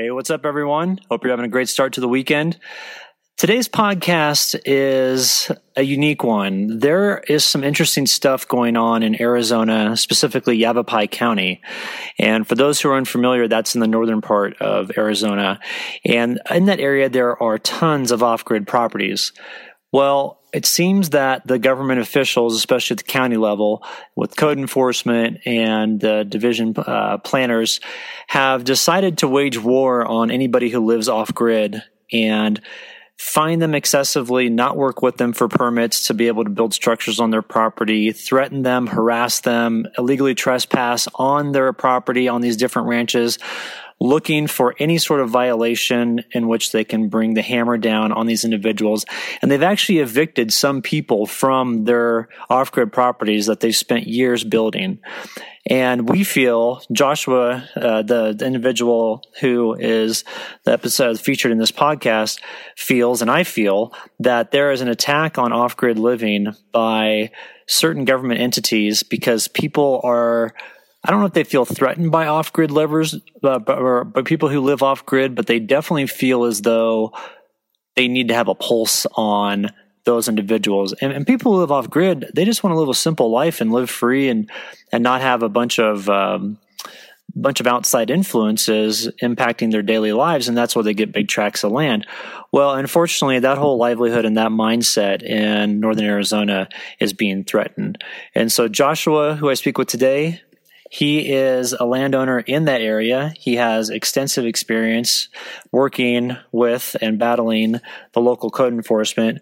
Hey, what's up, everyone? Hope you're having a great start to the weekend. Today's podcast is a unique one. There is some interesting stuff going on in Arizona, specifically Yavapai County. And for those who are unfamiliar, that's in the northern part of Arizona. And in that area, there are tons of off grid properties. Well, it seems that the government officials, especially at the county level, with code enforcement and uh, division uh, planners, have decided to wage war on anybody who lives off grid and find them excessively, not work with them for permits to be able to build structures on their property, threaten them, harass them, illegally trespass on their property on these different ranches looking for any sort of violation in which they can bring the hammer down on these individuals. And they've actually evicted some people from their off grid properties that they've spent years building. And we feel Joshua, uh, the, the, individual who is the episode featured in this podcast, feels, and I feel that there is an attack on off grid living by certain government entities because people are I don't know if they feel threatened by off grid livers, uh, or, but people who live off grid, but they definitely feel as though they need to have a pulse on those individuals. And, and, people who live off grid, they just want to live a simple life and live free and and not have a bunch of um, bunch of outside influences impacting their daily lives, and that's why they get big tracts of land. Well, unfortunately, that whole livelihood and that mindset in northern Arizona is being threatened. And so, Joshua, who I speak with today, he is a landowner in that area. He has extensive experience working with and battling the local code enforcement.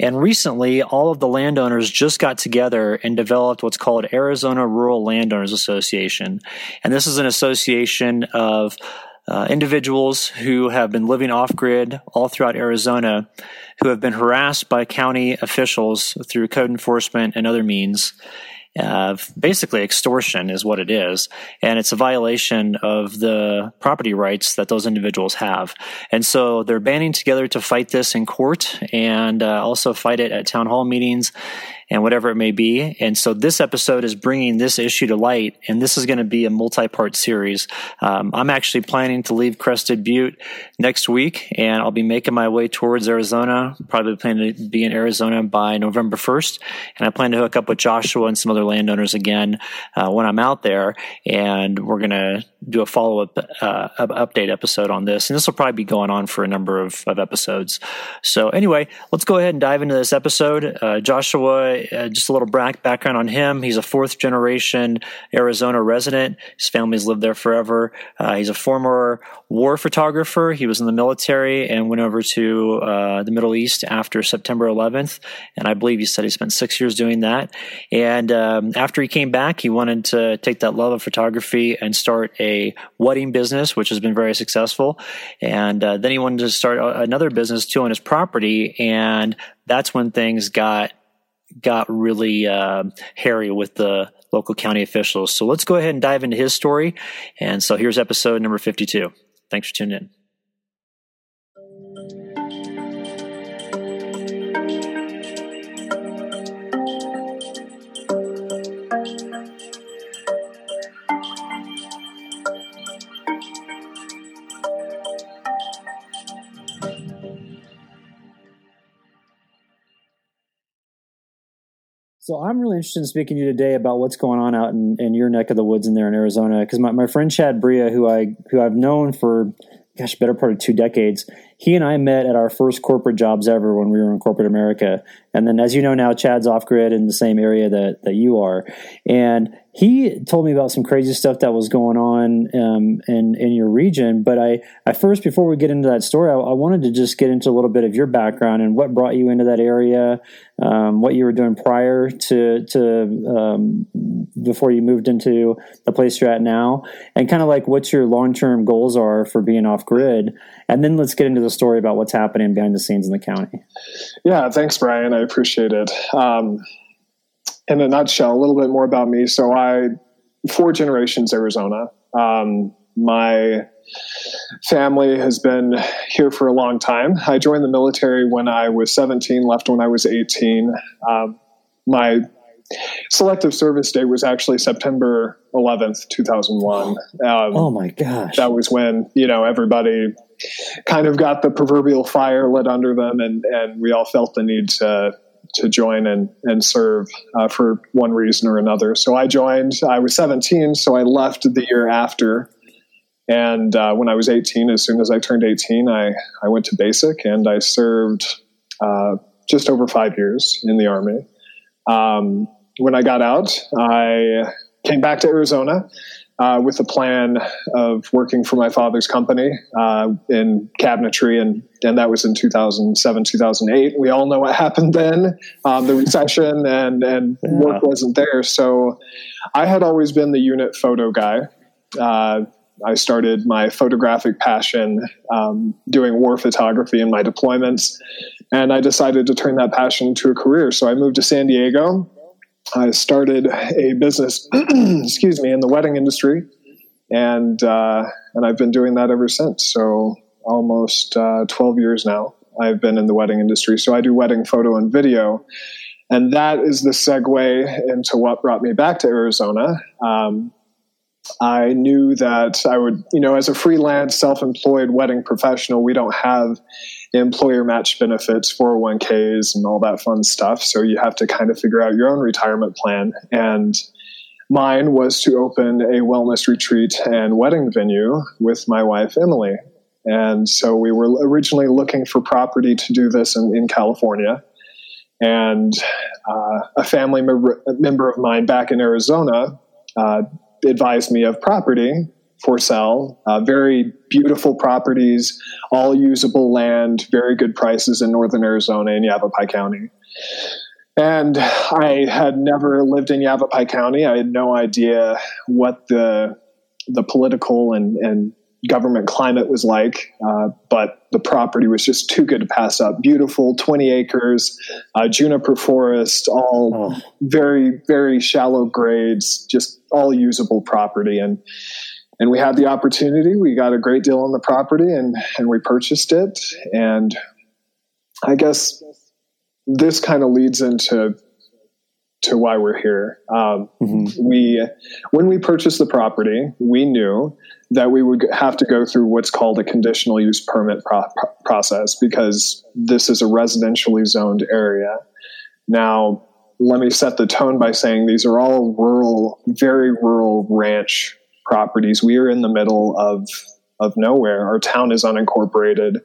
And recently, all of the landowners just got together and developed what's called Arizona Rural Landowners Association. And this is an association of uh, individuals who have been living off grid all throughout Arizona who have been harassed by county officials through code enforcement and other means uh, basically extortion is what it is, and it's a violation of the property rights that those individuals have. And so they're banding together to fight this in court and uh, also fight it at town hall meetings and whatever it may be. And so this episode is bringing this issue to light, and this is going to be a multi-part series. Um, I'm actually planning to leave Crested Butte next week, and I'll be making my way towards Arizona. Probably plan to be in Arizona by November 1st, and I plan to hook up with Joshua and some other landowners again uh, when I'm out there, and we're going to do a follow-up uh, update episode on this, and this will probably be going on for a number of, of episodes. So anyway, let's go ahead and dive into this episode. Uh, Joshua uh, just a little background on him. He's a fourth generation Arizona resident. His family's lived there forever. Uh, he's a former war photographer. He was in the military and went over to uh, the Middle East after September 11th. And I believe he said he spent six years doing that. And um, after he came back, he wanted to take that love of photography and start a wedding business, which has been very successful. And uh, then he wanted to start another business too on his property. And that's when things got got really uh, hairy with the local county officials. So let's go ahead and dive into his story. And so here's episode number 52. Thanks for tuning in. So I'm really interested in speaking to you today about what's going on out in, in your neck of the woods in there in Arizona. Because my, my friend Chad Bria, who I who I've known for gosh, better part of two decades, he and I met at our first corporate jobs ever when we were in corporate America. And then, as you know now, Chad's off grid in the same area that that you are, and he told me about some crazy stuff that was going on um, in in your region. But I, I first, before we get into that story, I, I, wanted to just get into a little bit of your background and what brought you into that area, um, what you were doing prior to to um, before you moved into the place you're at now, and kind of like what your long term goals are for being off grid. And then let's get into the story about what's happening behind the scenes in the county. Yeah, thanks, Brian. I appreciate it. In a nutshell, a little bit more about me. So I, four generations Arizona. Um, my family has been here for a long time. I joined the military when I was 17, left when I was 18. Um, my selective service date was actually September 11th, 2001. Um, oh my gosh. That was when, you know, everybody kind of got the proverbial fire lit under them and, and we all felt the need to, to join and, and serve uh, for one reason or another. So I joined, I was 17, so I left the year after. And uh, when I was 18, as soon as I turned 18, I, I went to basic and I served uh, just over five years in the Army. Um, when I got out, I came back to Arizona uh, with a plan of working for my father's company uh, in cabinetry, and, and that was in 2007, 2008. We all know what happened then um, the recession, and, and yeah. work wasn't there. So I had always been the unit photo guy. Uh, I started my photographic passion um, doing war photography in my deployments, and I decided to turn that passion into a career. So I moved to San Diego I started a business, excuse me, in the wedding industry, and uh, and I've been doing that ever since. So almost uh, 12 years now. I've been in the wedding industry. So I do wedding photo and video, and that is the segue into what brought me back to Arizona. Um, I knew that I would, you know, as a freelance, self-employed wedding professional, we don't have employer match benefits, 401ks, and all that fun stuff. So you have to kind of figure out your own retirement plan. And mine was to open a wellness retreat and wedding venue with my wife, Emily. And so we were originally looking for property to do this in, in California. And uh, a family member, member of mine back in Arizona uh, advised me of property for sale. Uh, very beautiful properties, all usable land, very good prices in northern Arizona in Yavapai County. And I had never lived in Yavapai County. I had no idea what the the political and, and government climate was like, uh, but the property was just too good to pass up. Beautiful, 20 acres, uh, juniper forest, all oh. very, very shallow grades, just all usable property. And and we had the opportunity. We got a great deal on the property, and and we purchased it. And I guess this kind of leads into to why we're here. Um, mm-hmm. We, when we purchased the property, we knew that we would have to go through what's called a conditional use permit pro- process because this is a residentially zoned area. Now, let me set the tone by saying these are all rural, very rural ranch properties. We are in the middle of of nowhere. Our town is unincorporated.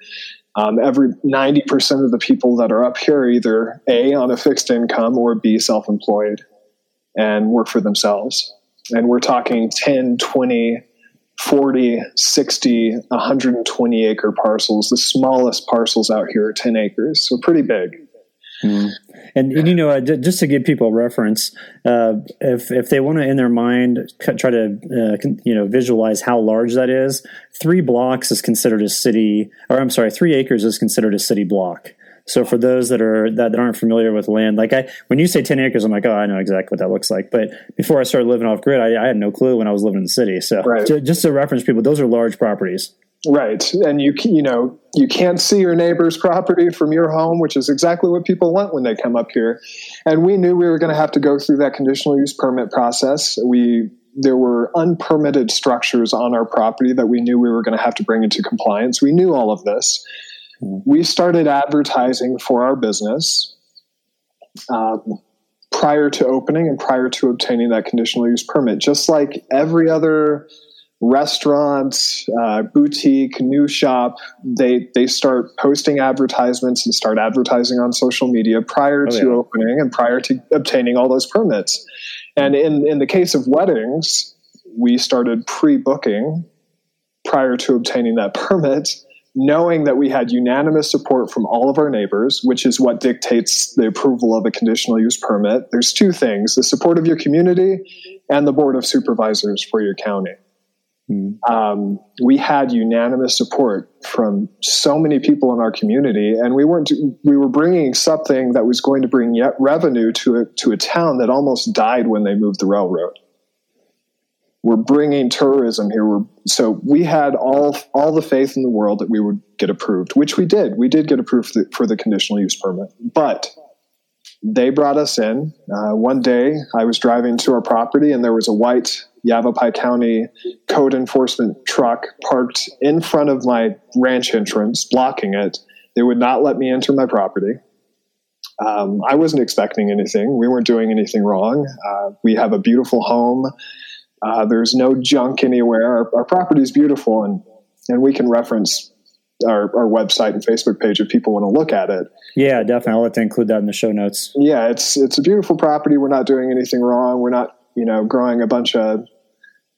Um, every 90% of the people that are up here are either A, on a fixed income, or B, self employed and work for themselves. And we're talking 10, 20, 40, 60, 120 acre parcels. The smallest parcels out here are 10 acres, so pretty big. Mm. And, and, you know, uh, just to give people a reference, uh, if if they want to in their mind try to uh, you know visualize how large that is, three blocks is considered a city, or I'm sorry, three acres is considered a city block. So for those that are that, that aren't familiar with land, like I, when you say ten acres, I'm like, oh, I know exactly what that looks like. But before I started living off grid, I, I had no clue when I was living in the city. So right. to, just to reference people, those are large properties. Right, and you you know you can't see your neighbor's property from your home, which is exactly what people want when they come up here. And we knew we were going to have to go through that conditional use permit process. We there were unpermitted structures on our property that we knew we were going to have to bring into compliance. We knew all of this. We started advertising for our business um, prior to opening and prior to obtaining that conditional use permit, just like every other restaurants, uh, boutique, new shop, they they start posting advertisements and start advertising on social media prior oh, to yeah. opening and prior to obtaining all those permits. And in in the case of weddings, we started pre-booking prior to obtaining that permit knowing that we had unanimous support from all of our neighbors, which is what dictates the approval of a conditional use permit, there's two things the support of your community and the board of supervisors for your county. Mm. Um, we had unanimous support from so many people in our community, and we weren't. We were bringing something that was going to bring yet revenue to a, to a town that almost died when they moved the railroad. We're bringing tourism here. We're, so we had all all the faith in the world that we would get approved, which we did. We did get approved for the, for the conditional use permit, but they brought us in. Uh, one day, I was driving to our property, and there was a white Yavapai County code enforcement truck parked in front of my ranch entrance, blocking it. They would not let me enter my property. Um, I wasn't expecting anything. We weren't doing anything wrong. Uh, we have a beautiful home. Uh, there's no junk anywhere. Our, our property is beautiful, and and we can reference our, our website and Facebook page if people want to look at it. Yeah, definitely. I'll let to include that in the show notes. Yeah, it's it's a beautiful property. We're not doing anything wrong. We're not you know growing a bunch of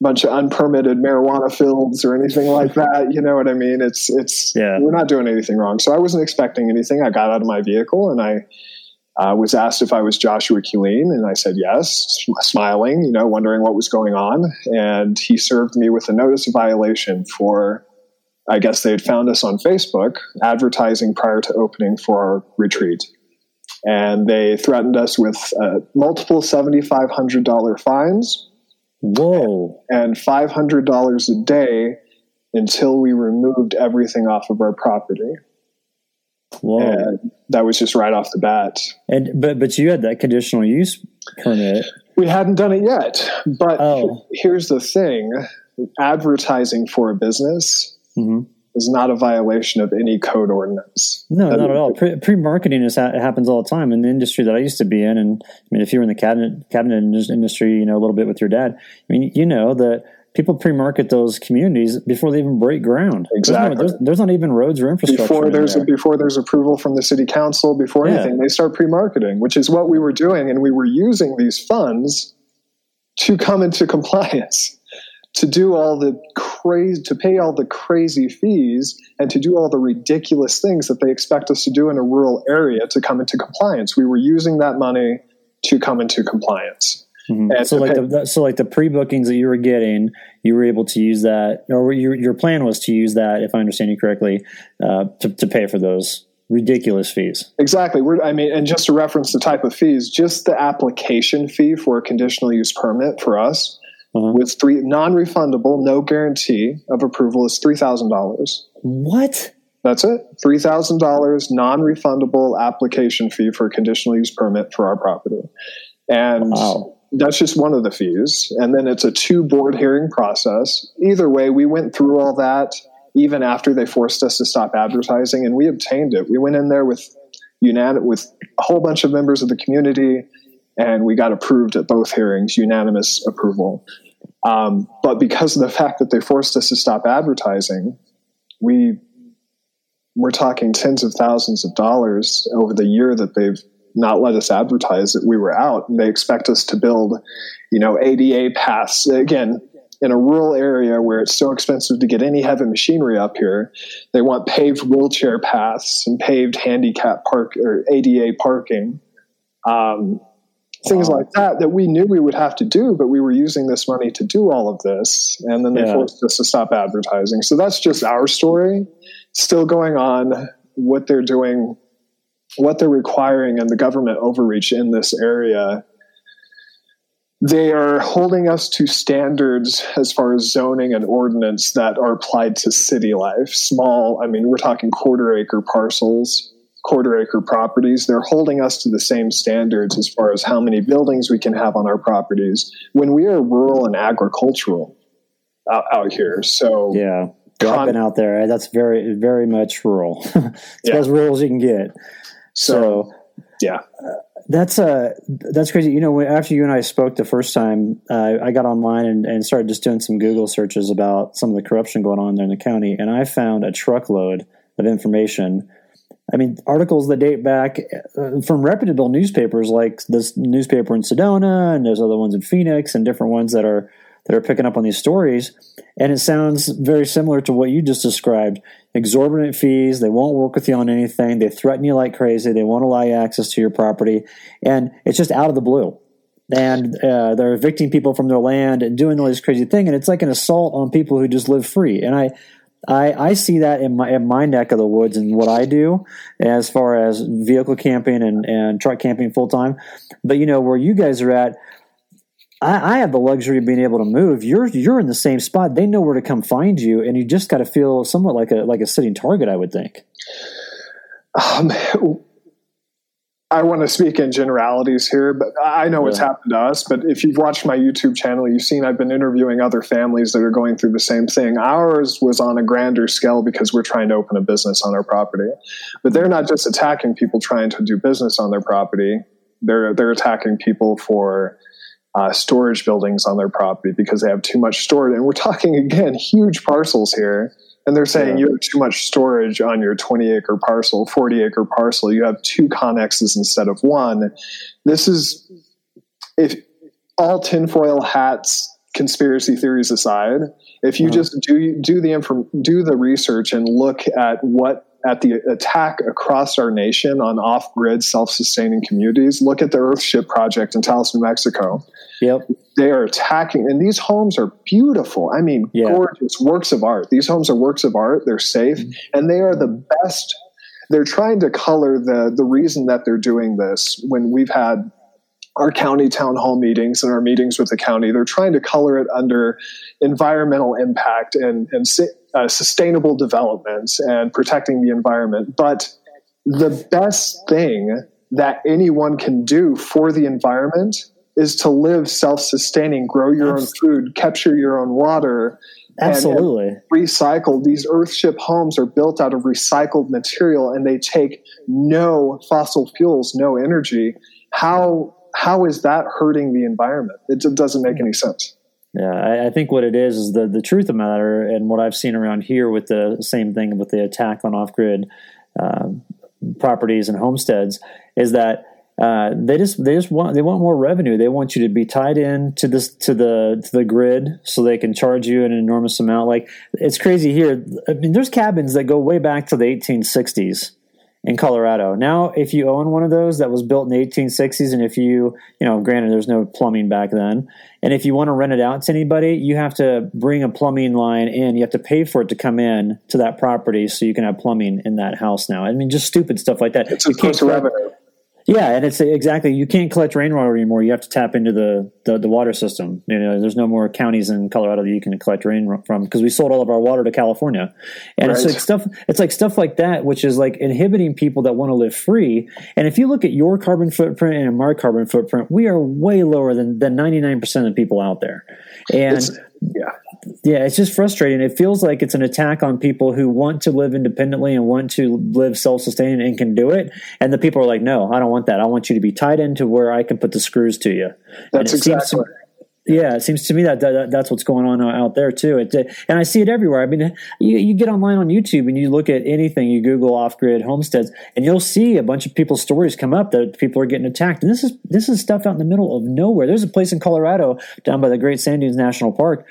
bunch of unpermitted marijuana fields or anything like that. You know what I mean? It's it's yeah. we're not doing anything wrong. So I wasn't expecting anything. I got out of my vehicle and I uh, was asked if I was Joshua Killeen, and I said yes, smiling, you know, wondering what was going on. And he served me with a notice of violation for, I guess they had found us on Facebook advertising prior to opening for our retreat. And they threatened us with uh, multiple $7,500 fines. Whoa. And $500 a day until we removed everything off of our property. Whoa. And that was just right off the bat. And but but you had that conditional use permit. We hadn't done it yet. But oh. here's the thing: advertising for a business mm-hmm. Is not a violation of any code ordinance. No, that not at all. Pre marketing is ha- happens all the time in the industry that I used to be in. And I mean, if you were in the cabinet cabinet industry, you know a little bit with your dad. I mean, you know that people pre-market those communities before they even break ground. Exactly. There's, no, there's, there's not even roads or infrastructure. Before there's there. before there's approval from the city council, before yeah. anything, they start pre-marketing, which is what we were doing, and we were using these funds to come into compliance, to do all the crazy, to pay all the crazy fees, and to do all the ridiculous things that they expect us to do in a rural area to come into compliance. We were using that money to come into compliance. Mm-hmm. So like the, so like the pre bookings that you were getting, you were able to use that, or your your plan was to use that, if I understand you correctly, uh, to to pay for those ridiculous fees. Exactly. We're, I mean, and just to reference the type of fees, just the application fee for a conditional use permit for us. Mm-hmm. with three non-refundable, no guarantee of approval is three thousand dollars. What? That's it. Three thousand dollars non-refundable application fee for a conditional use permit for our property, and. Wow that's just one of the fees. And then it's a two board hearing process. Either way, we went through all that even after they forced us to stop advertising and we obtained it. We went in there with unanim- with a whole bunch of members of the community and we got approved at both hearings, unanimous approval. Um, but because of the fact that they forced us to stop advertising, we we're talking tens of thousands of dollars over the year that they've not let us advertise that we were out. And they expect us to build, you know, ADA paths. Again, in a rural area where it's so expensive to get any heavy machinery up here, they want paved wheelchair paths and paved handicap park or ADA parking. Um, things like that that we knew we would have to do, but we were using this money to do all of this, and then they yeah. forced us to stop advertising. So that's just our story, still going on. What they're doing what they're requiring and the government overreach in this area they are holding us to standards as far as zoning and ordinance that are applied to city life small i mean we're talking quarter acre parcels quarter acre properties they're holding us to the same standards as far as how many buildings we can have on our properties when we are rural and agricultural out, out here so yeah I've been out there. That's very, very much rural. it's yeah. as rural as you can get. So, yeah, uh, that's uh that's crazy. You know, after you and I spoke the first time, uh, I got online and, and started just doing some Google searches about some of the corruption going on there in the county, and I found a truckload of information. I mean, articles that date back uh, from reputable newspapers like this newspaper in Sedona, and there's other ones in Phoenix, and different ones that are that are picking up on these stories. And it sounds very similar to what you just described exorbitant fees. They won't work with you on anything. They threaten you like crazy. They won't allow you access to your property. And it's just out of the blue. And uh, they're evicting people from their land and doing all this crazy thing. And it's like an assault on people who just live free. And I, I, I see that in my, in my neck of the woods and what I do as far as vehicle camping and, and truck camping full time. But you know, where you guys are at, I, I, have the luxury of being able to move. You're you're in the same spot. They know where to come find you, and you just got to feel somewhat like a like a sitting target. I would think. Um, I want to speak in generalities here, but I know what's happened to us. But if you've watched my YouTube channel, you've seen I've been interviewing other families that are going through the same thing. Ours was on a grander scale because we're trying to open a business on our property. But they're not just attacking people trying to do business on their property. They're they're attacking people for uh, storage buildings on their property because they have too much stored. And we're talking again huge parcels here and they're saying yeah. you have too much storage on your 20 acre parcel, 40 acre parcel. You have two conexes instead of one. This is, if all tinfoil hats conspiracy theories aside, if you uh-huh. just do do the inform, do the research and look at what at the attack across our nation on off-grid self-sustaining communities, look at the Earthship project in Taos, New Mexico. Yep. They are attacking, and these homes are beautiful. I mean, yeah. gorgeous works of art. These homes are works of art. They're safe, mm-hmm. and they are the best. They're trying to color the the reason that they're doing this. When we've had our county town hall meetings and our meetings with the county, they're trying to color it under environmental impact and and uh, sustainable developments and protecting the environment. But the best thing that anyone can do for the environment is to live self-sustaining, grow your own food, capture your own water. Absolutely. And, and recycle. These Earthship homes are built out of recycled material and they take no fossil fuels, no energy. How how is that hurting the environment? It doesn't make any sense. Yeah, I, I, think what it is is the the truth of the matter, and what I've seen around here with the same thing with the attack on off grid uh, properties and homesteads is that uh, they just they just want they want more revenue. They want you to be tied in to this to the to the grid so they can charge you an enormous amount. Like it's crazy here. I mean, there's cabins that go way back to the 1860s in Colorado. Now, if you own one of those that was built in the 1860s, and if you, you know, granted there's no plumbing back then, and if you want to rent it out to anybody, you have to bring a plumbing line in. You have to pay for it to come in to that property so you can have plumbing in that house now. I mean, just stupid stuff like that. It's a of revenue. Yeah, and it's exactly you can't collect rainwater anymore. You have to tap into the, the, the water system. You know, there's no more counties in Colorado that you can collect rain from because we sold all of our water to California, and right. it's like stuff. It's like stuff like that, which is like inhibiting people that want to live free. And if you look at your carbon footprint and my carbon footprint, we are way lower than than 99 percent of people out there. And it's, yeah, yeah, it's just frustrating. It feels like it's an attack on people who want to live independently and want to live self-sustaining and can do it. And the people are like, "No, I don't want that. I want you to be tied into where I can put the screws to you." That's exactly. yeah, it seems to me that, that, that's what's going on out there too. It, and I see it everywhere. I mean, you, you get online on YouTube and you look at anything, you Google off-grid homesteads, and you'll see a bunch of people's stories come up that people are getting attacked. And this is this is stuff out in the middle of nowhere. There's a place in Colorado down by the Great Sand Dunes National Park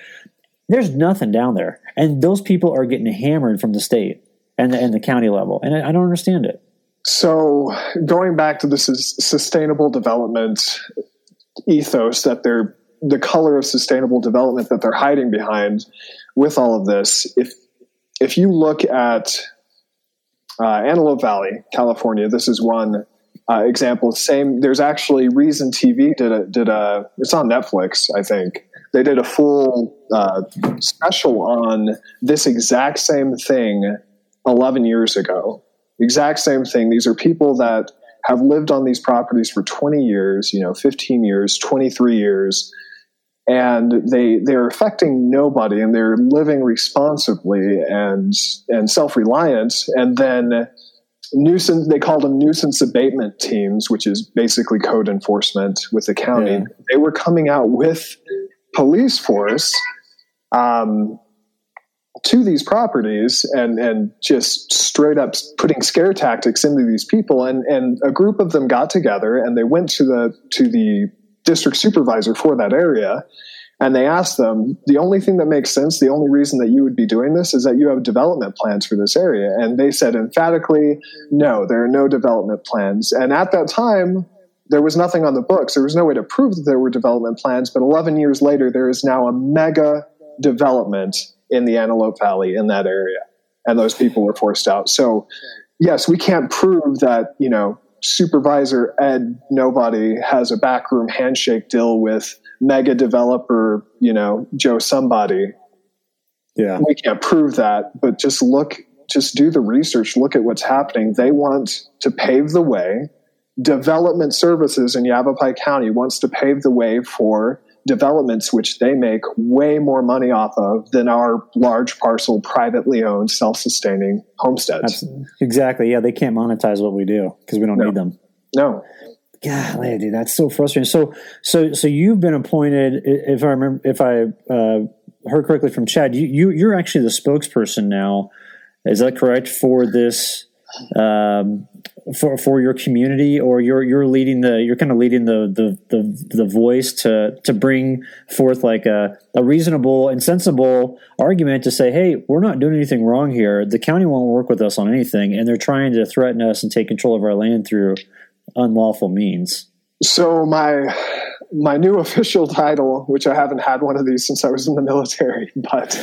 there's nothing down there, and those people are getting hammered from the state and the, and the county level, and I, I don't understand it. So, going back to this is sustainable development ethos that they're the color of sustainable development that they're hiding behind with all of this. If if you look at uh, Antelope Valley, California, this is one uh, example. Same. There's actually Reason TV did a did a. It's on Netflix, I think they did a full uh, special on this exact same thing 11 years ago. Exact same thing. These are people that have lived on these properties for 20 years, you know, 15 years, 23 years, and they they're affecting nobody, and they're living responsibly and and self reliant, and then nuisance they called them nuisance abatement teams which is basically code enforcement with the county yeah. they were coming out with police force um, to these properties and and just straight up putting scare tactics into these people. And and a group of them got together and they went to the to the district supervisor for that area and they asked them the only thing that makes sense the only reason that you would be doing this is that you have development plans for this area. And they said emphatically no there are no development plans. And at that time there was nothing on the books. There was no way to prove that there were development plans, but 11 years later, there is now a mega development in the Antelope Valley in that area, and those people were forced out. So, yes, we can't prove that, you know, supervisor Ed Nobody has a backroom handshake deal with mega developer, you know, Joe somebody. Yeah. We can't prove that, but just look, just do the research, look at what's happening. They want to pave the way development services in Yavapai County wants to pave the way for developments which they make way more money off of than our large parcel privately owned self-sustaining homesteads exactly yeah they can't monetize what we do because we don't no. need them no God, dude, that's so frustrating. So, so, so you've been appointed. If I remember, if I uh, heard correctly from Chad, you, you you're actually the spokesperson now. Is that correct for this um, for for your community, or you're you're leading the you're kind of leading the the the, the voice to to bring forth like a, a reasonable and sensible argument to say, hey, we're not doing anything wrong here. The county won't work with us on anything, and they're trying to threaten us and take control of our land through unlawful means. So my my new official title, which I haven't had one of these since I was in the military, but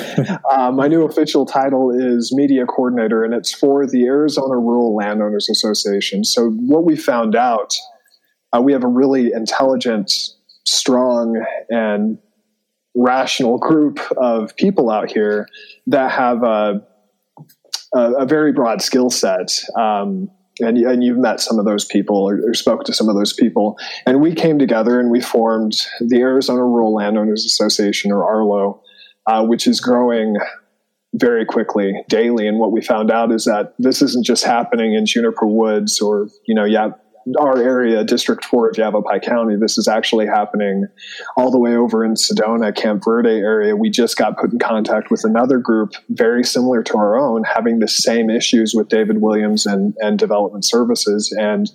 uh, my new official title is media coordinator, and it's for the Arizona Rural Landowners Association. So what we found out, uh, we have a really intelligent, strong, and rational group of people out here that have a, a, a very broad skill set. Um, and, and you've met some of those people or, or, spoke to some of those people. And we came together and we formed the Arizona Rural Landowners Association, or ARLA, uh, which is growing very quickly daily. And what we found out is that this isn't just happening in Juniper Woods or, you know, yeah, our area, District 4 of Yavapai County, this is actually happening all the way over in Sedona, Camp Verde area. We just got put in contact with another group very similar to our own, having the same issues with David Williams and, and development services. And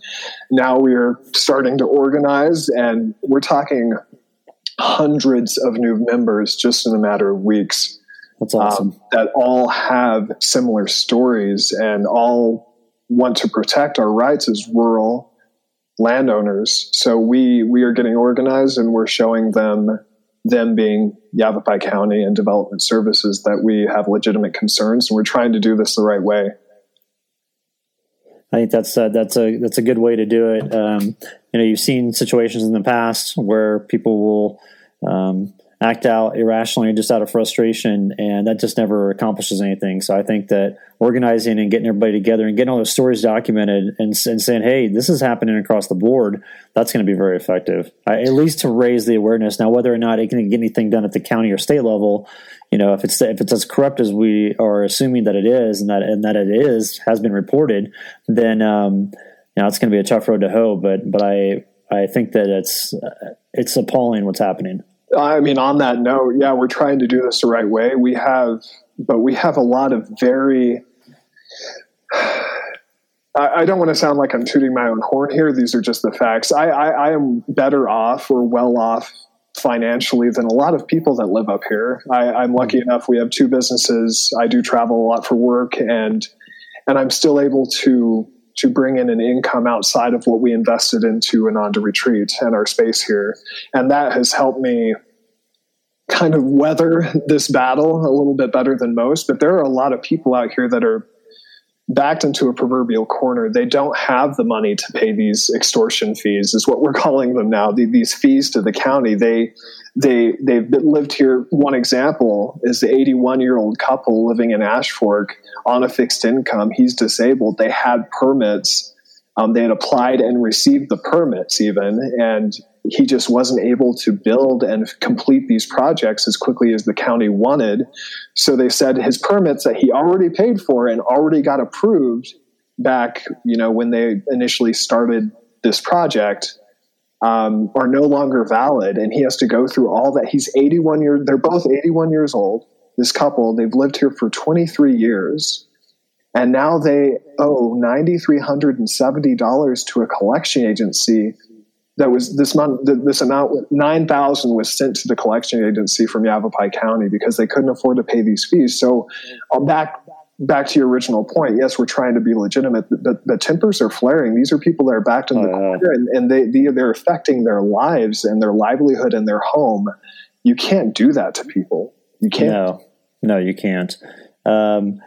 now we are starting to organize, and we're talking hundreds of new members just in a matter of weeks. That's awesome. Um, that all have similar stories and all want to protect our rights as rural landowners. So we we are getting organized and we're showing them them being Yavapai County and development services that we have legitimate concerns and we're trying to do this the right way. I think that's a, that's a that's a good way to do it. Um, you know, you've seen situations in the past where people will um, act out irrationally just out of frustration and that just never accomplishes anything. So i think that organizing and getting everybody together and getting all those stories documented and, and saying hey this is happening across the board that's going to be very effective. At least to raise the awareness. Now whether or not it can get anything done at the county or state level you know if it's if it's as corrupt as we are assuming that it is and that and that it is has been reported then um, you know it's going to be a tough road to hoe. But but i i think that it's it's appalling what's happening I mean, on that note, yeah, we're trying to do this the right way. We have, but we have a lot of very. I, don't want to sound like I'm tooting my own horn here. These are just the facts. I, I, I am better off or well off financially than a lot of people that live up here. I, am lucky enough. We have two businesses. I do travel a lot for work, and and I'm still able to to bring in an income outside of what we invested into Ananda Retreat and our space here. And that has helped me kind of weather this battle a little bit better than most. But there are a lot of people out here that are backed into a proverbial corner. They don't have the money to pay these extortion fees, is what we're calling them now. These fees to the county. They they they've lived here. One example is the 81 year old couple living in Ash Fork on a fixed income. He's disabled. They had permits. Um, they had applied and received the permits even, and he just wasn't able to build and complete these projects as quickly as the county wanted. So they said his permits that he already paid for and already got approved back, you know, when they initially started this project um, are no longer valid, and he has to go through all that. He's 81 years. They're both 81 years old. This couple, they've lived here for 23 years, and now they owe $9,370 to a collection agency. That was this month. This amount, nine thousand, was sent to the collection agency from Yavapai County because they couldn't afford to pay these fees. So, uh, back back to your original point, yes, we're trying to be legitimate. The, the tempers are flaring. These are people that are backed in the oh, corner, and, and they, they they're affecting their lives and their livelihood and their home. You can't do that to people. You can't. No, no, you can't. Um,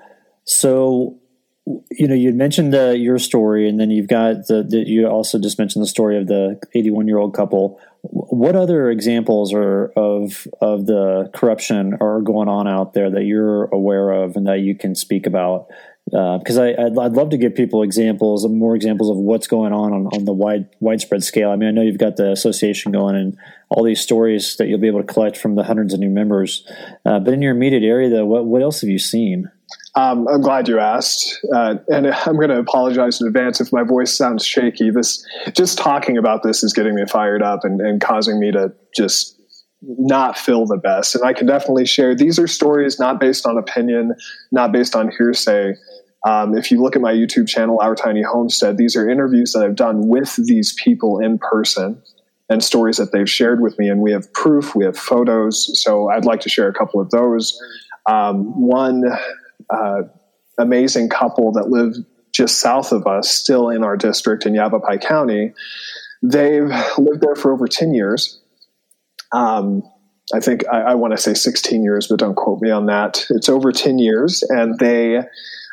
so you know, you mentioned uh, your story, and then you've got the, the, You also just mentioned the story of the 81 year old couple. What other examples are of of the corruption are going on out there that you're aware of and that you can speak about because uh, I'd, I'd love to give people examples, more examples of what's going on, on on the wide widespread scale. I mean, I know you've got the association going and all these stories that you'll be able to collect from the hundreds of new members. Uh, but in your immediate area, though, what what else have you seen? Um, I'm glad you asked, uh, and I'm going to apologize in advance if my voice sounds shaky. This just talking about this is getting me fired up and, and causing me to just not feel the best. And I can definitely share these are stories not based on opinion, not based on hearsay. Um, if you look at my YouTube channel, Our Tiny Homestead, these are interviews that I've done with these people in person and stories that they've shared with me. And we have proof, we have photos. So I'd like to share a couple of those. Um, one uh, amazing couple that live just south of us, still in our district in Yavapai County, they've lived there for over 10 years um, I think I, I want to say 16 years, but don't quote me on that. It's over 10 years, and they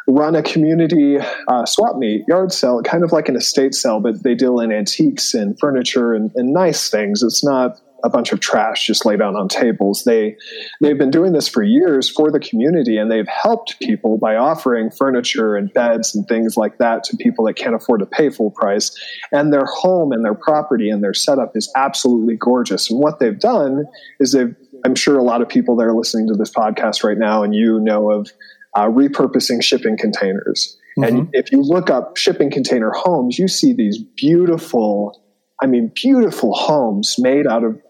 run a community uh, swap meet yard sale, kind of like an estate sale, but they deal in antiques and furniture and, and nice things. It's not a bunch of trash just laid out on tables. They they've been doing this for years for the community, and they've helped people by offering furniture and beds and things like that to people that can't afford to pay full price. And their home and their property and their setup is absolutely gorgeous. And what they've done is they've I'm sure a lot of people that are listening to this podcast right now, and you know of uh, repurposing shipping containers. Mm-hmm. And if you look up shipping container homes, you see these beautiful I mean, beautiful homes made out of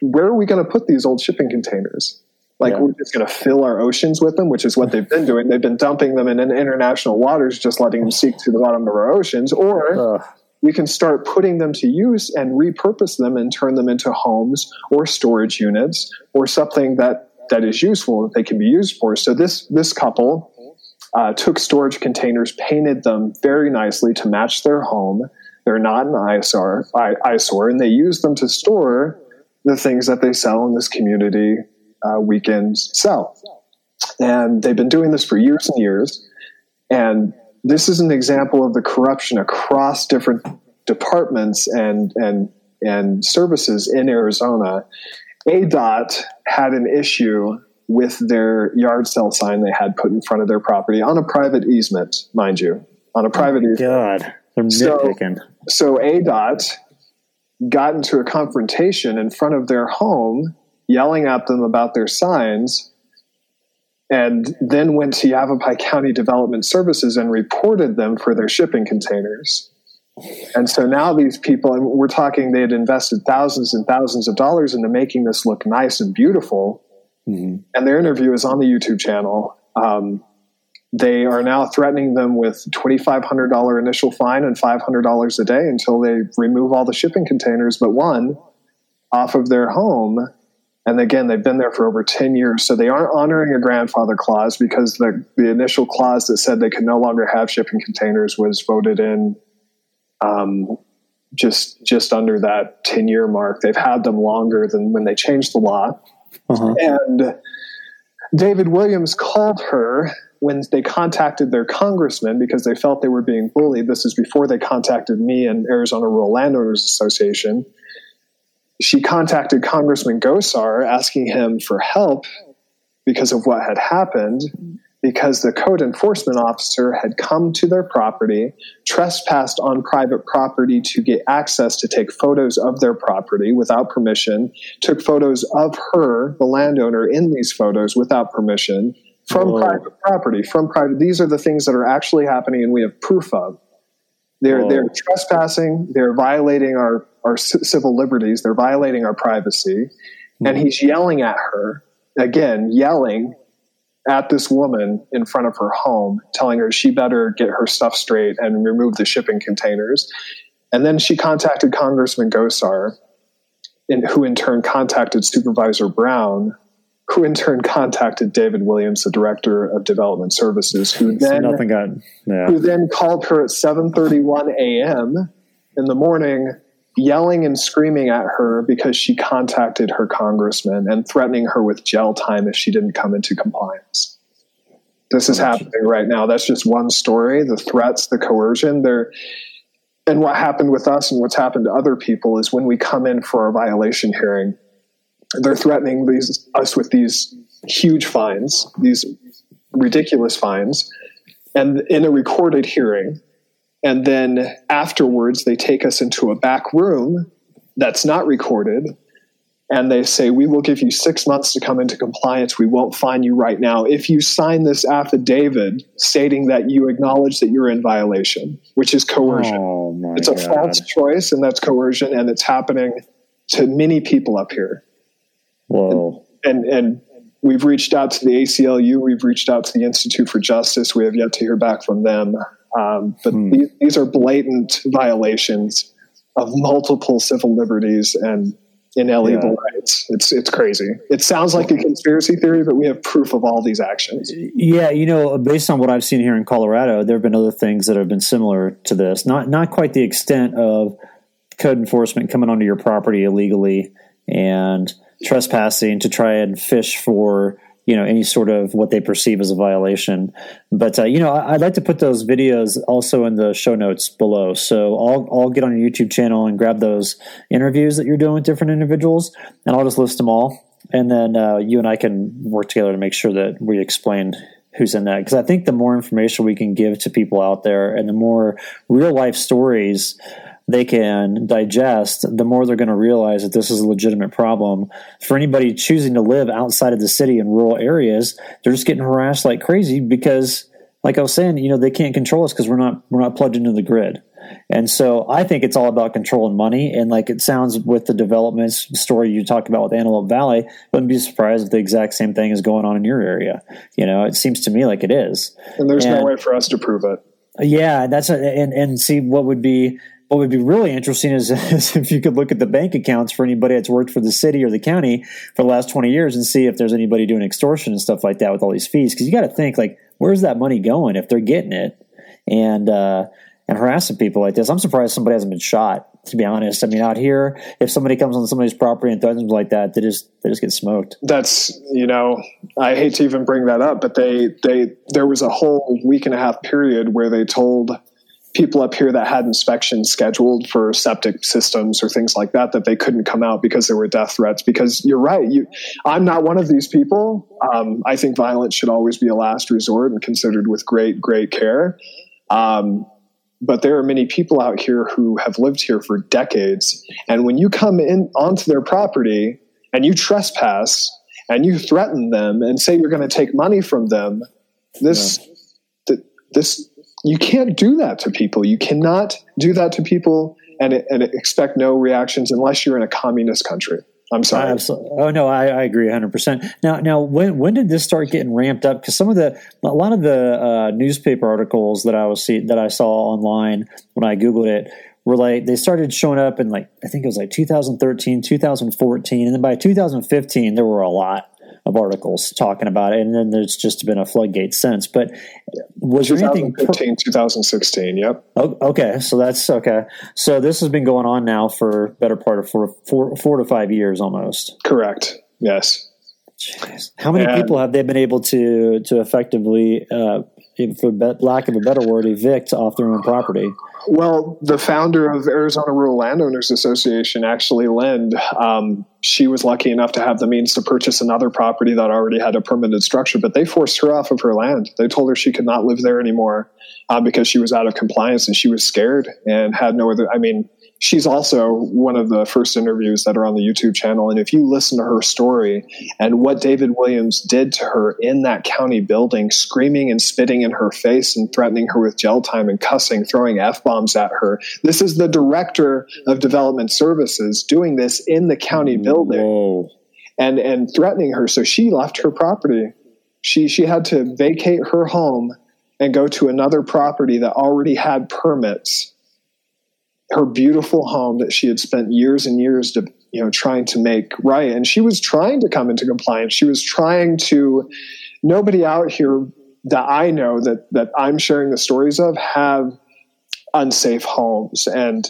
where are we going to put these old shipping containers? Like yeah. we're just going to fill our oceans with them, which is what they've been doing. They've been dumping them in international waters, just letting them sink to the bottom of our oceans. Or we can start putting them to use and repurpose them and turn them into homes or storage units or something that that is useful that they can be used for. So this this couple uh, took storage containers, painted them very nicely to match their home. They're not an eyesore, eyesore, and they use them to store the things that they sell in this community uh, weekends sell. And they've been doing this for years and years. And this is an example of the corruption across different departments and and and services in Arizona. ADOT had an issue with their yard sale sign they had put in front of their property on a private easement, mind you, on a private oh easement. God, they're nitpicking. So, so ADOT got into a confrontation in front of their home, yelling at them about their signs, and then went to Yavapai County Development Services and reported them for their shipping containers. And so now these people, and we're talking, they had invested thousands and thousands of dollars into making this look nice and beautiful. Mm-hmm. And their interview is on the YouTube channel. Um, they are now threatening them with $2,500 initial fine and $500 a day until they remove all the shipping containers but one off of their home. And again, they've been there for over 10 years. So they aren't honoring a grandfather clause because the, the initial clause that said they could no longer have shipping containers was voted in um, just, just under that 10 year mark. They've had them longer than when they changed the law. Uh-huh. And David Williams called her when they contacted their congressman because they felt they were being bullied, this is before they contacted me and Arizona Rural Landowners Association. She contacted Congressman Gosar asking him for help because of what had happened, because the code enforcement officer had come to their property, trespassed on private property to get access to take photos of their property without permission, took photos of her, the landowner, in these photos without permission from Whoa. private property, from private. These are the things that are actually happening, and we have proof of. They're Whoa. they're trespassing. They're violating our our civil liberties. They're violating our privacy, and hmm. he's yelling at her again, yelling at this woman in front of her home, telling her she better get her stuff straight and remove the shipping containers. And then she contacted Congressman Gosar, in, who in turn contacted Supervisor Brown, who in turn contacted David Williams, the director of development services, who then nothing got, yeah. who then called her at 7:31 a.m. in the morning, yelling and screaming at her because she contacted her congressman and threatening her with jail time if she didn't come into compliance. This is happening right now. That's just one story. The threats, the coercion, there. And what happened with us and what's happened to other people is when we come in for our violation hearing, they're threatening these, us with these huge fines, these ridiculous fines. and in a recorded hearing. And then afterwards, they take us into a back room that's not recorded. And they say, We will give you six months to come into compliance. We won't fine you right now. If you sign this affidavit stating that you acknowledge that you're in violation, which is coercion. Oh it's a God. false choice, and that's coercion, and it's happening to many people up here. Whoa. And, and, and we've reached out to the ACLU, we've reached out to the Institute for Justice. We have yet to hear back from them. Um, but hmm. these, these are blatant violations of multiple civil liberties and inalienable yeah. rights. It's it's crazy. It sounds like a conspiracy theory, but we have proof of all these actions. Yeah, you know, based on what I've seen here in Colorado, there have been other things that have been similar to this. Not not quite the extent of code enforcement coming onto your property illegally and trespassing to try and fish for you know any sort of what they perceive as a violation. But uh, you know, I'd like to put those videos also in the show notes below. So I'll I'll get on your YouTube channel and grab those interviews that you're doing with different individuals, and I'll just list them all, and then uh, you and I can work together to make sure that we explain who's in that because I think the more information we can give to people out there and the more real life stories they can digest, the more they're going to realize that this is a legitimate problem. For anybody choosing to live outside of the city in rural areas, they're just getting harassed like crazy because, like I was saying, you know, they can't control us because we're not we're not plugged into the grid. And so I think it's all about control and money. And like it sounds with the developments story you talked about with Antelope Valley, wouldn't be surprised if the exact same thing is going on in your area. You know, it seems to me like it is. And there's and, no way for us to prove it. Yeah, that's a, and and see what would be what would be really interesting is, is, if you could look at the bank accounts for anybody that's worked for the city or the county for the last 20 years and see if there's anybody doing extortion and stuff like that with all these fees. Cause you got to think like, where's that money going if they're getting it and, uh, and harassing people like this? I'm surprised somebody hasn't been shot, to be honest. I mean, out here, if somebody comes on somebody's property and threatens them like that, they just, they just get smoked. That's, you know, I hate to even bring that up, but they, they, there was a whole week and a half period where they told, people up here that had inspections scheduled for septic systems or things like that that they couldn't come out because there were death threats. Because you're right you i'm not one of these people. Um, i think violence should always be a last resort and considered with great great care. Um, but there are many people out here who have lived here for decades. And when you come in onto their property and you trespass and you threaten them and say you're going to take money from them this yeah. th- this you can't do that to people. You cannot do that to people and, and expect no reactions unless you're in a communist country. I'm sorry. Absolutely. Oh no, I, I agree 100. percent Now, now, when when did this start getting ramped up? Because some of the, a lot of the uh, newspaper articles that I was see that I saw online when I googled it were like they started showing up in like I think it was like 2013, 2014, and then by 2015 there were a lot of articles talking about it, and then there's just been a floodgate since. But was there anything? 2015, 2016. Yep. Oh, okay, so that's okay. So this has been going on now for better part of four, four, four to five years almost. Correct. Yes. Jeez. How many and, people have they been able to to effectively, uh, for lack of a better word, evict off their own property? Well, the founder of Arizona Rural Landowners Association, actually, Lind, um, she was lucky enough to have the means to purchase another property that already had a permanent structure, but they forced her off of her land. They told her she could not live there anymore uh, because she was out of compliance and she was scared and had no other. I mean, she's also one of the first interviews that are on the YouTube channel. And if you listen to her story and what David Williams did to her in that county building, screaming and spitting in her face and threatening her with jail time and cussing, throwing F bombs at her. This is the director of development services doing this in the county building Whoa. and, and threatening her. So she left her property. She, she had to vacate her home and go to another property that already had permits her beautiful home that she had spent years and years to you know trying to make right. And she was trying to come into compliance. She was trying to nobody out here that i know that that i'm sharing the stories of have unsafe homes. And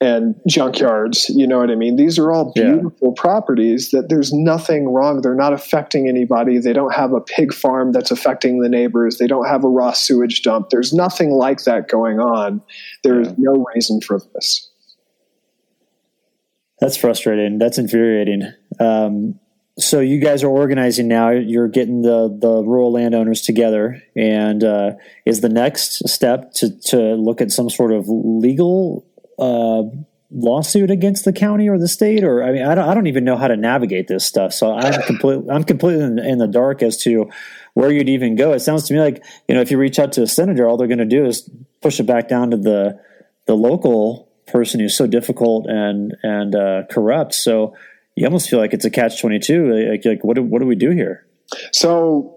and junkyards. You know what I mean? These are all beautiful yeah. properties that there's nothing wrong. They're not affecting anybody. They don't have a pig farm that's affecting the neighbors. They don't have a raw sewage dump. There's nothing like that going on. There is yeah. no reason for this. That's frustrating. That's infuriating. Um, so you guys are organizing now. You're getting the the rural landowners together, and uh, is the next step to to look at some sort of legal uh, lawsuit against the county or the state? Or I mean, I don't I don't even know how to navigate this stuff. So I'm completely I'm completely in, in the dark as to where you'd even go. It sounds to me like you know if you reach out to a senator, all they're going to do is push it back down to the the local person who's so difficult and and uh, corrupt. So you almost feel like it's a catch twenty two. Like, like what do, what do we do here? So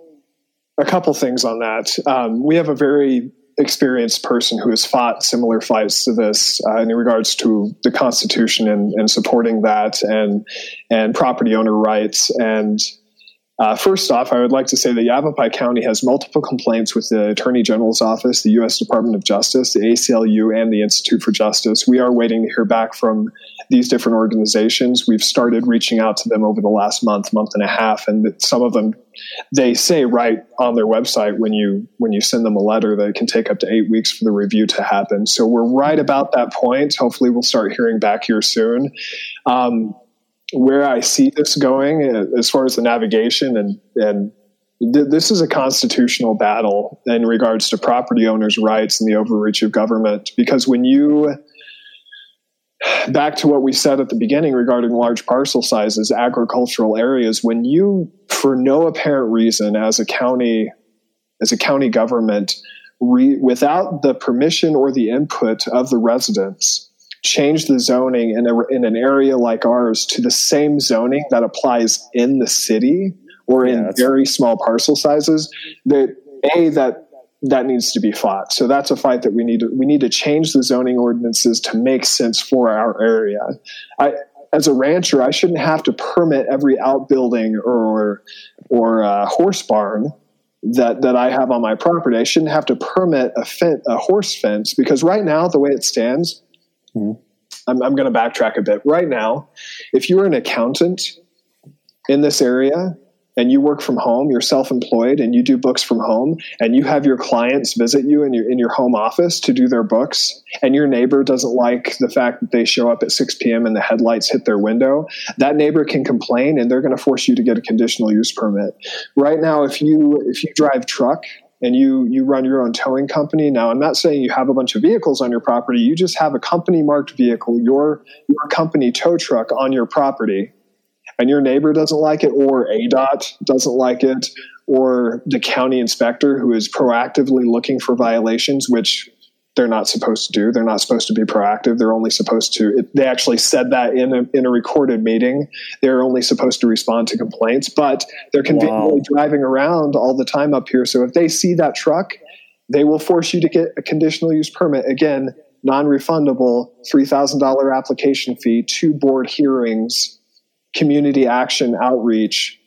a couple things on that. Um, we have a very experienced person who has fought similar fights to this uh, in regards to the Constitution and, and supporting that and and property owner rights and uh, first off, I would like to say that Yavapai County has multiple complaints with the Attorney General's Office, the U.S. Department of Justice, the ACLU, and the Institute for Justice. We are waiting to hear back from these different organizations. We've started reaching out to them over the last month, month and a half, and some of them they say right on their website when you when you send them a letter that it can take up to eight weeks for the review to happen. So we're right about that point. Hopefully, we'll start hearing back here soon. Um, where I see this going uh, as far as the navigation and and th- this is a constitutional battle in regards to property owners' rights and the overreach of government. Because when you back to what we said at the beginning regarding large parcel sizes agricultural areas when you for no apparent reason as a county as a county government re, without the permission or the input of the residents change the zoning in, a, in an area like ours to the same zoning that applies in the city or yeah, in very small parcel sizes, that a that that needs to be fought. So that's a fight that we need to we need to change the zoning ordinances to make sense for our area. I as a rancher, I shouldn't have to permit every outbuilding or or uh, horse barn that that I have on my property. I shouldn't have to permit a, fence, a horse fence because right now, the way it stands, Mm-hmm. I'm, I'm going to backtrack a bit. Right now, if you're an accountant in this area and you work from home, you're self-employed and you do books from home and you have your clients visit you in your in your home office to do their books and your neighbor doesn't like the fact that they show up at 6 p.m. and the headlights hit their window, that neighbor can complain and they're going to force you to get a conditional use permit. Right now if you if you drive truck and you you run your own towing company. Now i'm not saying you have a bunch of vehicles on your property. You just have a company marked vehicle your your company tow truck on your property. And your neighbor doesn't like it or ADOT doesn't like it or the county inspector who is proactively looking for violations which they're not supposed to do. They're not supposed to be proactive. They're only supposed to. It, they actually said that in a, in a recorded meeting. They're only supposed to respond to complaints, but they're conveniently wow. driving around all the time up here. So if they see that truck, they will force you to get a conditional use permit. Again, non-refundable, three thousand dollar application fee, two board hearings, community action outreach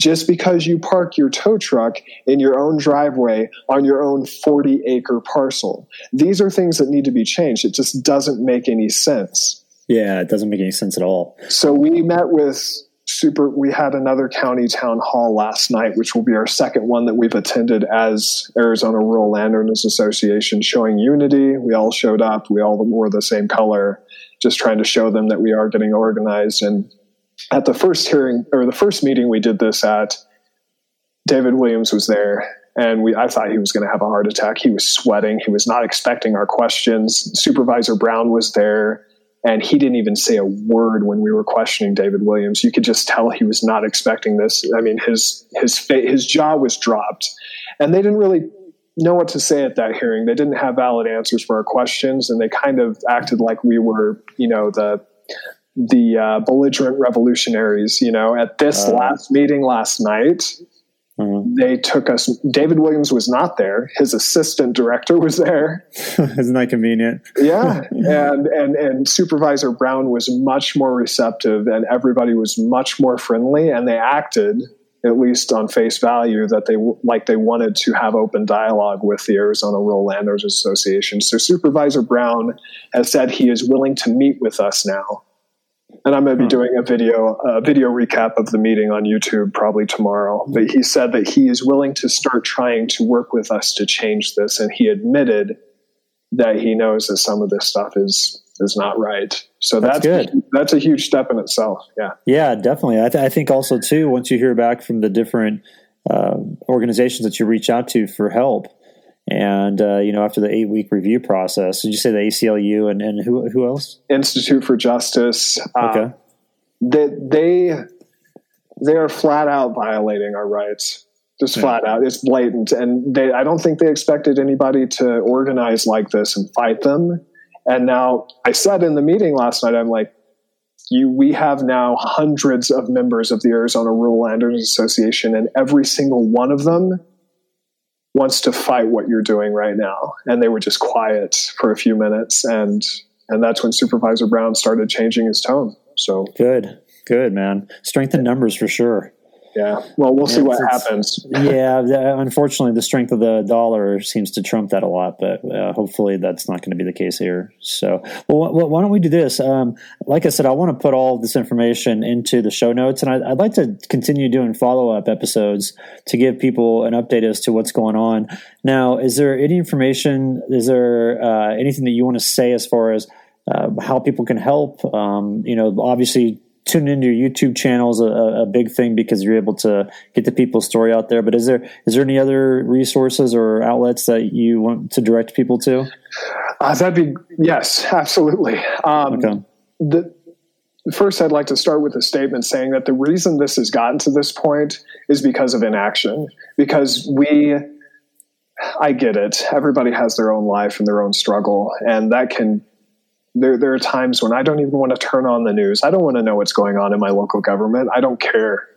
just because you park your tow truck in your own driveway on your own 40 acre parcel. These are things that need to be changed. It just doesn't make any sense. Yeah, it doesn't make any sense at all. So we met with super we had another county town hall last night which will be our second one that we've attended as arizona rural landowners association showing unity we all showed up we all wore the same color just trying to show them that we are getting organized and at the first hearing or the first meeting we did this at, David Williams was there, and we I thought he was going to have a heart attack. He was sweating. He was not expecting our questions. Supervisor Brown was there, and he didn't even say a word when we were questioning David Williams. You could just tell he was not expecting this. I mean, his his his jaw was dropped, and they didn't really know what to say at that hearing. They didn't have valid answers for our questions, and they kind of acted like we were, you know, the the uh, belligerent revolutionaries. You know, at this uh, last meeting last night, mm-hmm. they took us. David Williams was not there. His assistant director was there. Isn't that convenient? yeah, and and and Supervisor Brown was much more receptive, and everybody was much more friendly, and they acted. At least on face value, that they like they wanted to have open dialogue with the Arizona Rural Landowners Association. So Supervisor Brown has said he is willing to meet with us now and I'm going to be hmm. doing a video a video recap of the meeting on YouTube probably tomorrow. But he said that he is willing to start trying to work with us to change this, and he admitted that he knows that some of this stuff is is not right. So that's, that's good. That's a huge step in itself. Yeah. Yeah, definitely. I, th- I think also too, once you hear back from the different uh, organizations that you reach out to for help, and uh, you know after the eight week review process, did you say the ACLU and, and who who else? Institute for Justice. Uh, okay. Uh, they they they are flat out violating our rights just yeah. flat out it's blatant and they i don't think they expected anybody to organize like this and fight them and now I said in the meeting last night, I'm like, you, we have now hundreds of members of the Arizona Rural Landowners Association, and every single one of them wants to fight what you're doing right now. And they were just quiet for a few minutes, and and that's when Supervisor Brown started changing his tone. So good, good man, strength in numbers for sure. Yeah. Well, we'll see what happens. yeah. Unfortunately, the strength of the dollar seems to trump that a lot, but uh, hopefully that's not going to be the case here. So, well, why don't we do this? Um, like I said, I want to put all this information into the show notes, and I'd, I'd like to continue doing follow up episodes to give people an update as to what's going on. Now, is there any information? Is there uh, anything that you want to say as far as uh, how people can help? Um, you know, obviously tuning into your YouTube channel is a, a, big thing because you're able to get the people's story out there. But is there is there any other resources or outlets that you want to direct people to? Uh, that'd be yes, absolutely. Um, okay. The, first, I'd like to start with a statement saying that the reason this has gotten to this point is because of inaction. Because we, I get it. Everybody has their own life and their own struggle, and that can there, there are times when I don't even want to turn on the news. I don't want to know what's going on in my local government. I don't care,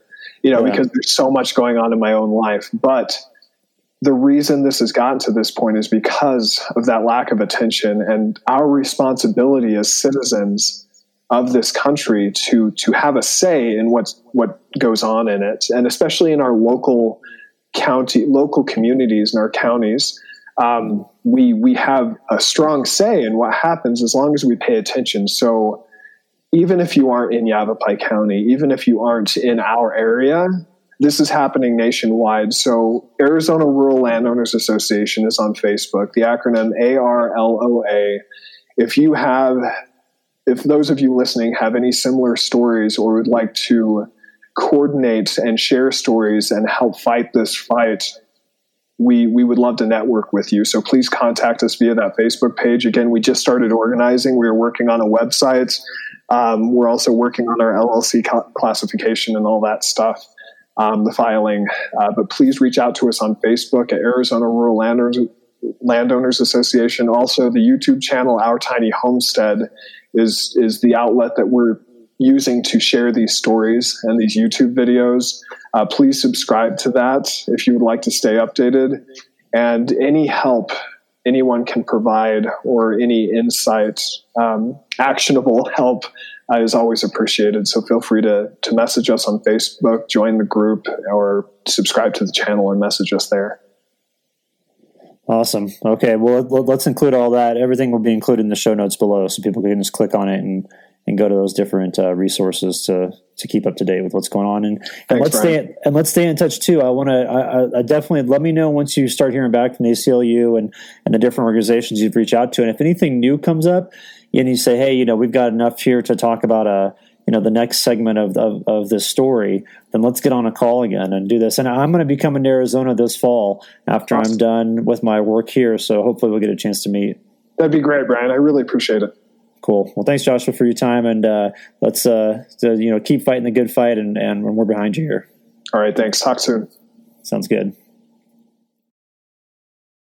you know, yeah. because there's so much going on in my own life. But the reason this has gotten to this point is because of that lack of attention and our responsibility as citizens of this country to to have a say in what's what goes on in it, and especially in our local county, local communities and our counties um, we we have a strong say in what happens as long as we pay attention. So even if you aren't in Yavapai County, even if you aren't in our area, this is happening nationwide. So Arizona Rural Landowners Association is on Facebook. The acronym ARLA. If you have if those of you listening have any similar stories or would like to coordinate and share stories and help fight this fight we we would love to network with you. So please contact us via that Facebook page. Again, we just started organizing. We are working on a website. Um, we're also working on our LLC classification and all that stuff, um, the filing. Uh, but please reach out to us on Facebook at Arizona Rural Landowners, Landowners Association. Also, the YouTube channel Our Tiny Homestead is is the outlet that we're using to share these stories and these YouTube videos. Uh, please subscribe to that if you would like to stay updated. And any help anyone can provide or any insight, um, actionable help uh, is always appreciated. So feel free to, to message us on Facebook, join the group, or subscribe to the channel and message us there. Awesome. Okay. Well, let's include all that. Everything will be included in the show notes below so people can just click on it and and go to those different uh, resources to to keep up to date with what's going on. And, and let's Ryan. stay and let's stay in touch too. I want to I, I, definitely let me know once you start hearing back from the ACLU and and the different organizations you've reached out to, and if anything new comes up, and you say, hey, you know, we've got enough here to talk about a uh, you know the next segment of, of, of this story, then let's get on a call again and do this. And I'm going to be coming to Arizona this fall after awesome. I'm done with my work here. So hopefully we'll get a chance to meet. That'd be great, Brian. I really appreciate it. Cool. Well, thanks, Joshua, for your time, and uh, let's uh, you know keep fighting the good fight, and, and we're behind you here. All right. Thanks. Talk soon. Sounds good.